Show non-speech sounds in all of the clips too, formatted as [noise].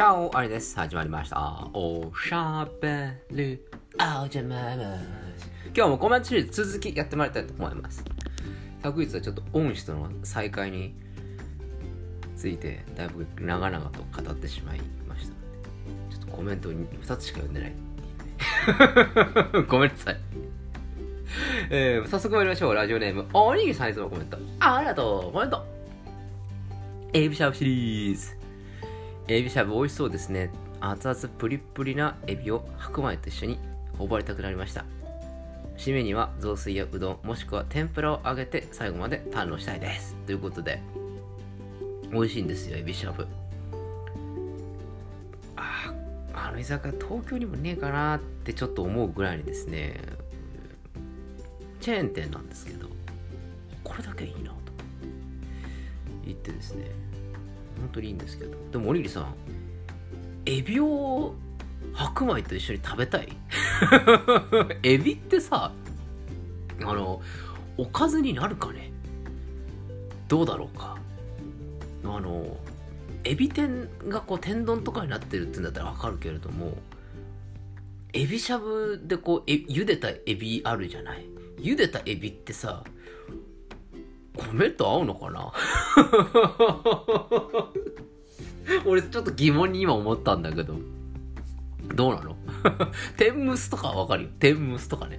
チャオあれです。始まりました。おしゃべり、あじゃまます。今日もコメントシリーズ続きやってまいりたいと思います。昨日はちょっと恩師との再会について、だいぶ長々と語ってしまいましたちょっとコメントに2つしか読んでない。[laughs] ごめんなさい。えー、早速参りましょう。ラジオネーム、おにぎりさんいつもコメント。ありがとうコメントエビシャブシリーズ。エビしゃぶ美味しそうですね。熱々プリップリなエビを白米と一緒に頬張りたくなりました。締めには雑炊やうどんもしくは天ぷらを揚げて最後まで堪能したいです。ということで、美味しいんですよ、エビしゃぶ。ああの居酒屋東京にもねえかなってちょっと思うぐらいにですね、チェーン店なんですけど、これだけいいなと言ってですね、本当にいいんですけど。でもおにぎりさんエビを白米と一緒に食べたい？[laughs] エビってさあのおかずになるかね？どうだろうか？あのエビ天がこう天丼とかになってるって言うんだったらわかるけれどもエビしゃぶでこうえ茹でたエビあるじゃない？茹でたエビってさ米と合うのかな？[laughs] 俺ちょっと疑問に今思ったんだけど。どうなの？[laughs] 天むすとかわかるよ。天むすとかね。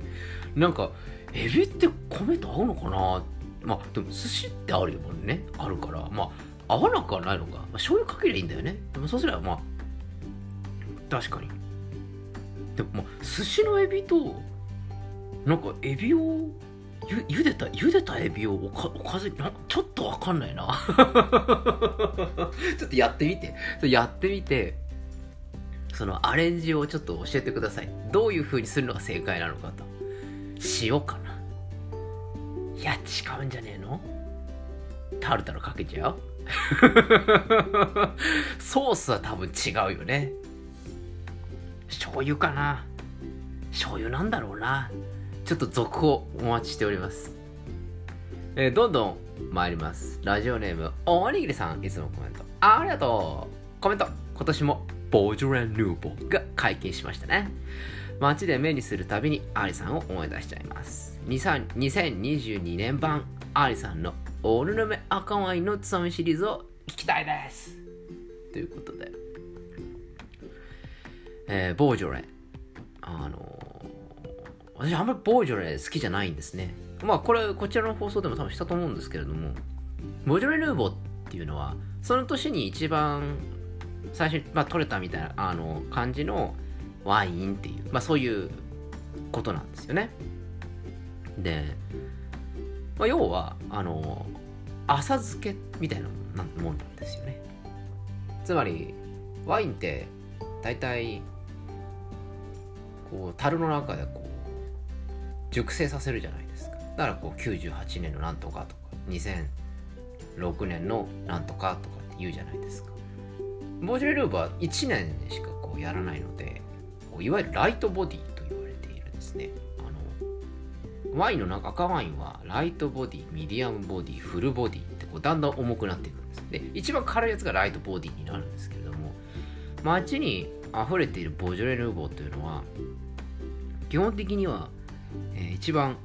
なんかエビって米と合うのかな？まあでも寿司ってあるもんね。あるから。まあ合わなくはないのか、まあ、醤油かけりゃいいんだよね。でもそうすればまあ確かに。でもまあ寿司のエビとなんかエビをゆ茹でた茹でたエビをおかおかずになちょっとわかんないな。[laughs] ちょっとやってみて。やってみてそのアレンジをちょっと教えてください。どういう風にするのが正解なのかと。塩かな。いや違うんじゃねえの。タルタルかけちゃう。[laughs] ソースは多分違うよね。醤油かな。醤油なんだろうなちょっと続報お待ちしております。えーどんどん参ります。ラジオネーム、おにぎりさん、いつもコメント。ありがとうコメント。今年も、ボージョレ・ヌーボーが解禁しましたね。街で目にするたびに、アリさんを思い出しちゃいます。2022年版、アリさんのオールヌメ赤ワインのつまみシリーズを聞きたいです。ということで、えーボージョレ。あの私あんまりボージョレ好きじゃないんですね。まあこれ、こちらの放送でも多分したと思うんですけれども、ボージョレ・ヌーボーっていうのは、その年に一番最初に、まあ、取れたみたいなあの感じのワインっていう、まあそういうことなんですよね。で、まあ、要は、あの、浅漬けみたいなもんなんですよね。つまり、ワインって大体、こう、樽の中でこう、熟成させるじゃないですか。だからこう98年のなんとかとか2006年のなんとかとかって言うじゃないですか。ボジョレ・ルーブは1年しかこうやらないのでこういわゆるライトボディと言われているんですね。あのワインの中赤ワインはライトボディミディアムボディフルボディってこうだんだん重くなっていくんです。で一番軽いやつがライトボディになるんですけれども街に溢れているボジョレ・ヌーボーというのは基本的にはえー一番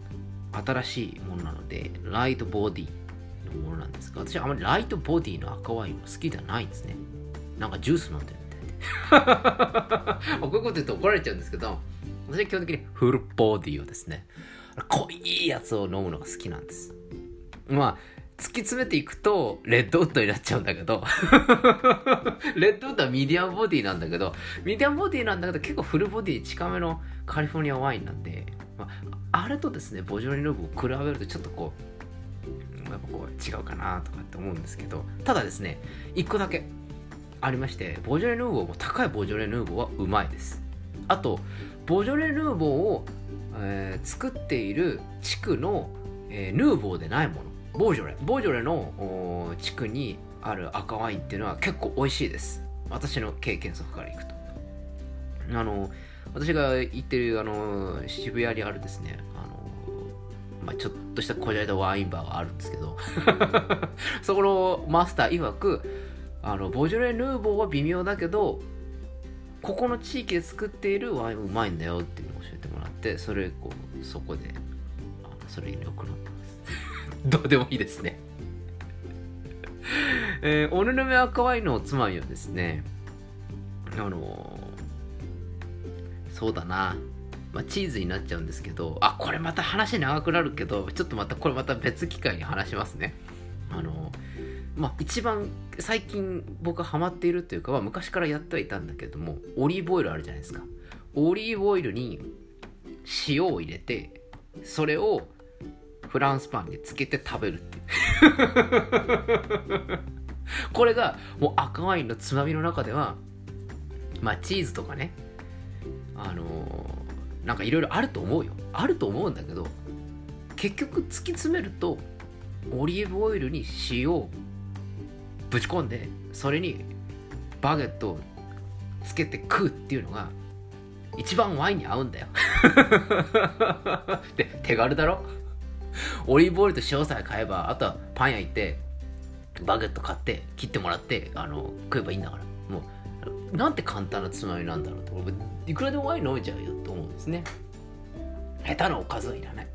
新しいものなので、ライトボディのものなんですが、私はあまりライトボディの赤ワインは好きではないんですね。なんかジュース飲んでるみたいで。[laughs] こういうこと言うと怒られちゃうんですけど、私は基本的にフルボディをですね、濃いやつを飲むのが好きなんです。まあ、突き詰めていくと、レッドウッドになっちゃうんだけど、[laughs] レッドウッドはミディアムボディなんだけど、ミディアムボディなんだけど、結構フルボディ近めのカリフォルニアワインなんで、まあ、あれとですね、ボジョレ・ヌーボーを比べるとちょっとこう、やっぱこう違うかなとかって思うんですけど、ただですね、一個だけありまして、ボジョレ・ヌーボーも高いボジョレ・ヌーボーはうまいです。あと、ボジョレ・ヌーボーを、えー作っている地区の、えーヌーボーでないもの、ボージョレ、ボージョレの地区にある赤ワインっていうのは結構美味しいです。私の経験則からいくと。あの、私が行ってるあの渋谷にあるですね、あのまあ、ちょっとしたこじゃれたワインバーがあるんですけど [laughs] そこのマスター曰くあのボジョレ・ヌーボーは微妙だけどここの地域で作っているワインうまいんだよっていうのを教えてもらってそれこうそこであそれによく飲んでますどうでもいいですね。えー、オヌヌメ赤ワインのおつまみはですねあのー、そうだな。まあ、チーズになっちゃうんですけどあこれまた話長くなるけどちょっとまたこれまた別機会に話しますね。あのまあ一番最近僕ハマっているというか、まあ、昔からやってはいたんだけどもオリーブオイルあるじゃないですか。オリーブオイルに塩を入れてそれをフランスパンにつけて食べるっていう。[laughs] これがもう赤ワインのつまみの中ではまあチーズとかねあのー、なんかいろいろあると思うよ。あると思うんだけど結局突き詰めるとオリーブオイルに塩をぶち込んでそれにバゲットをつけて食うっていうのが一番ワインに合うんだよ。[laughs] で手軽だろ？[laughs] オリーブオイルと塩さえ買えばあとはパン屋行ってバゲット買って切ってもらってあの食えばいいんだから。もうなんて簡単なつまみなんだろうと。俺いくらでもワイン飲めちゃうよと思うんですね。下手なおかずはいらない。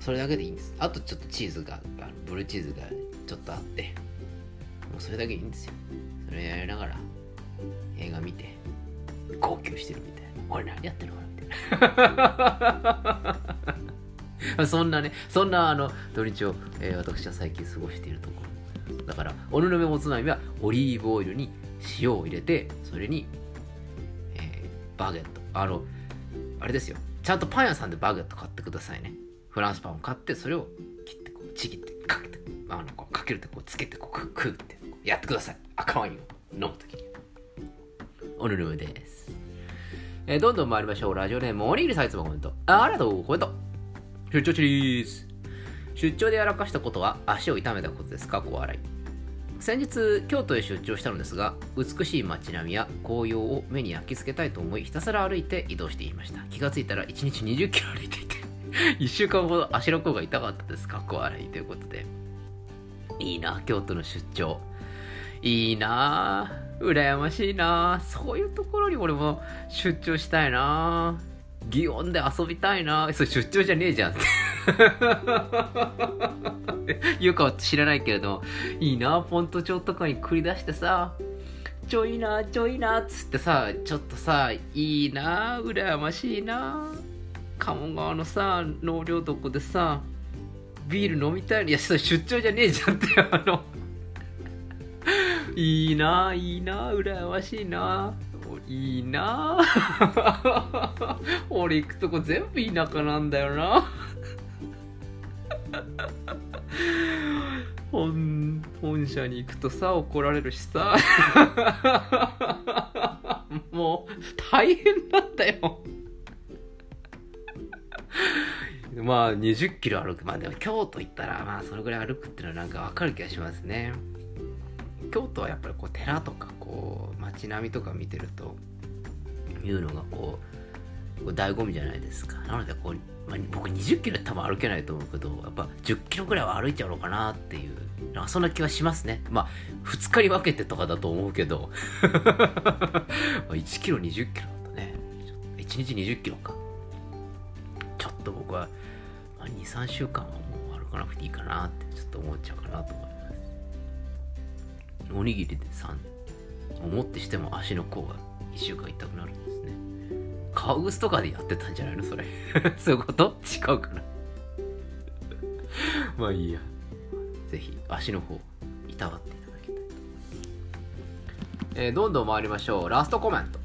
それだけでいいんです。あとちょっとチーズがあのブルーチーズがちょっとあってもうそれだけいいんですよ。それやりながら映画見て号泣してるみたいな。俺何やってるのかなみたいな。[laughs] [laughs] そんなねそんなあの土日を、えー、私は最近過ごしているところ。だからおぬぬめもつまみはオリーブオイルに塩を入れてそれに、えー、バゲット。あのあれですよ。ちゃんとパン屋さんでバゲット買ってくださいね。フランスパンを買ってそれを切ってこうちぎってかけてあのこうかけるってこうつけてこう食うってやってください。赤ワインを飲むときに。オルルムです、えー、どんどん参りましょう。ラジオネームおにぎりサイズもコメント。あありがとうコメント。出張チリーズ。出張でやらかしたことは足を痛めたことですか？小笑い。先日京都へ出張したのですが美しい街並みや紅葉を目に焼き付けたいと思いひたすら歩いて移動していました。気がついたら1日20キロ歩いていて [laughs] 1週間ほど足の甲が痛かったですか？っこ笑い。ということで。いいな京都の出張。いいな羨ましいな。そういうところに俺も出張したいな。祇園で遊びたいな。それ出張じゃねえじゃん。って言うかは知らないけれどいいなポント町とかに繰り出してさ。ちょいなちょいなっつってさちょっとさいいな羨ましいな。鴨川のさ納涼床でさビール飲みたい。いやそれ出張じゃねえじゃんってあの。いいないいな羨ましいな。いいな。[laughs] 俺行くとこ全部田舎なんだよな。[laughs] 本本社に行くとさ怒られるしさ。[laughs] もう大変なんだよ。まあ20キロ歩く。まあでも京都行ったらまあそれぐらい歩くっていうのはなんかわかる気がしますね。京都はやっぱりこう寺とかこう街並みとか見てるというのがこう醍醐味じゃないですか。なのでこう、まあ、僕20キロ多分歩けないと思うけどやっぱ10キロぐらいは歩いちゃうのかなっていうそんな気はしますね。まあ2日に分けてとかだと思うけど。[laughs] 1キロ20キロだとね。1日20キロか。ちょっと僕は、まあ、23週間はもう歩かなくていいかなってちょっと思っちゃうかなと思います。おにぎりで3思ってしても足の甲が1週間痛くなるんですね。革靴とかでやってたんじゃないのそれ。[laughs] そういうこと？違うかな。[laughs] まあいいや。ぜひ足の方いたわっていただきたいと思います、えー、どんどん参りましょう。ラストコメント。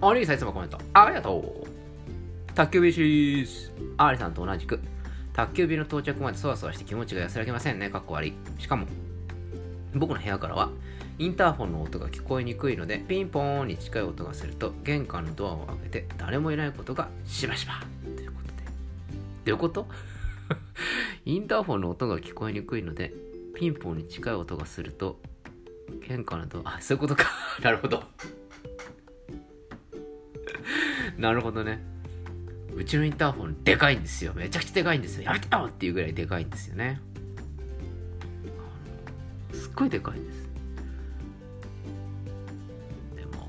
おにぎりさんいつもコメント。ありがとう。宅急便シーズ。アーリさんと同じく。宅急便の到着までそわそわして気持ちが安らぎませんね。かっこ笑い。しかも僕の部屋からはインターホンの音が聞こえにくいのでピンポーンに近い音がすると玄関のドアを開けて誰もいないことがしばしばということで。どういうこと？[laughs] インターホンの音が聞こえにくいのでピンポンに近い音がすると玄関のドアあそういうことか。[laughs] なるほど。[laughs] なるほどね。うちのインターホンでかいんですよ。めちゃくちゃでかいんですよ。やめてよっていうぐらいでかいんですよね。すっごいでかいです。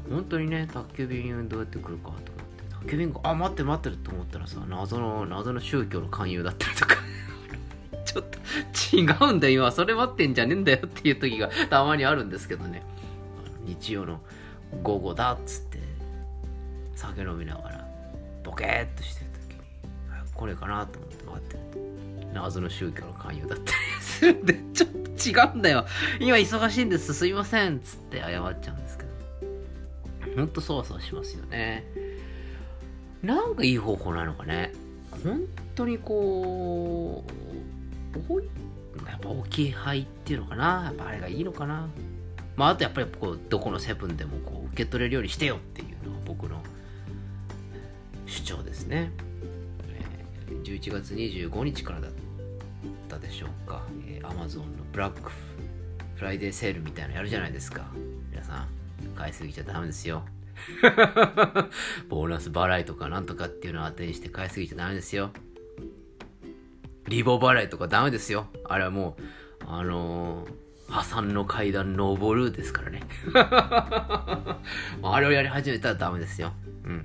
本当にね宅急便どうやって来るかと思って。宅急便があ待って待ってると思ったらさ謎の謎の宗教の勧誘だったりとか。[laughs] ちょっと違うんだよ今それ待ってんじゃねえんだよっていう時がたまにあるんですけどね。日曜の午後だっつって酒飲みながらボケーっとしてる時にこれかなと思って待ってると。謎の宗教の勧誘だったりするんでちょっと違うんだよ。今忙しいんですすいませんっつって謝っちゃうんですほんとそわそわしますよね。なんかいい方法なのかね。本当にこうやっぱ大きい灰っていうのかな。やっぱあれがいいのかな。まああとやっぱりこうどこのセブンでもこう受け取れるようにしてよっていうのが僕の主張ですね、11月25日からだったでしょうか、えー Amazon のブラックフライデーセールみたいなのやるじゃないですか。皆さん。買いすぎちゃダメですよ。ボーナス払いとかなんとかっていうのを当てにして買いすぎちゃダメですよ。リボ払いとかダメですよ。あれはもうあのー破産の階段登るですからね。[laughs] あれをやり始めたらダメですよ。うん。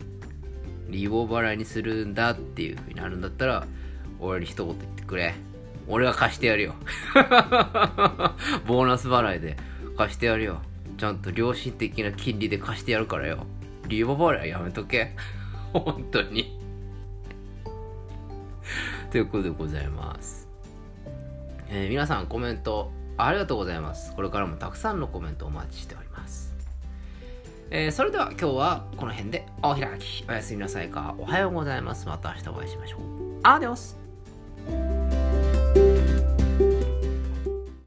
リボ払いにするんだっていう風になるんだったら俺に一言言ってくれ。俺が貸してやるよ。[laughs] ボーナス払いで貸してやるよ。ちゃんと良心的な金利で貸してやるからよ。リボ払いはやめとけ。[laughs] 本当に。[laughs] ということでございます、えー皆さんコメントありがとうございます。これからもたくさんのコメントお待ちしております。えーそれでは今日はこの辺で。お開き。おやすみなさいか。おはようございます。また明日お会いしましょう。アディオス。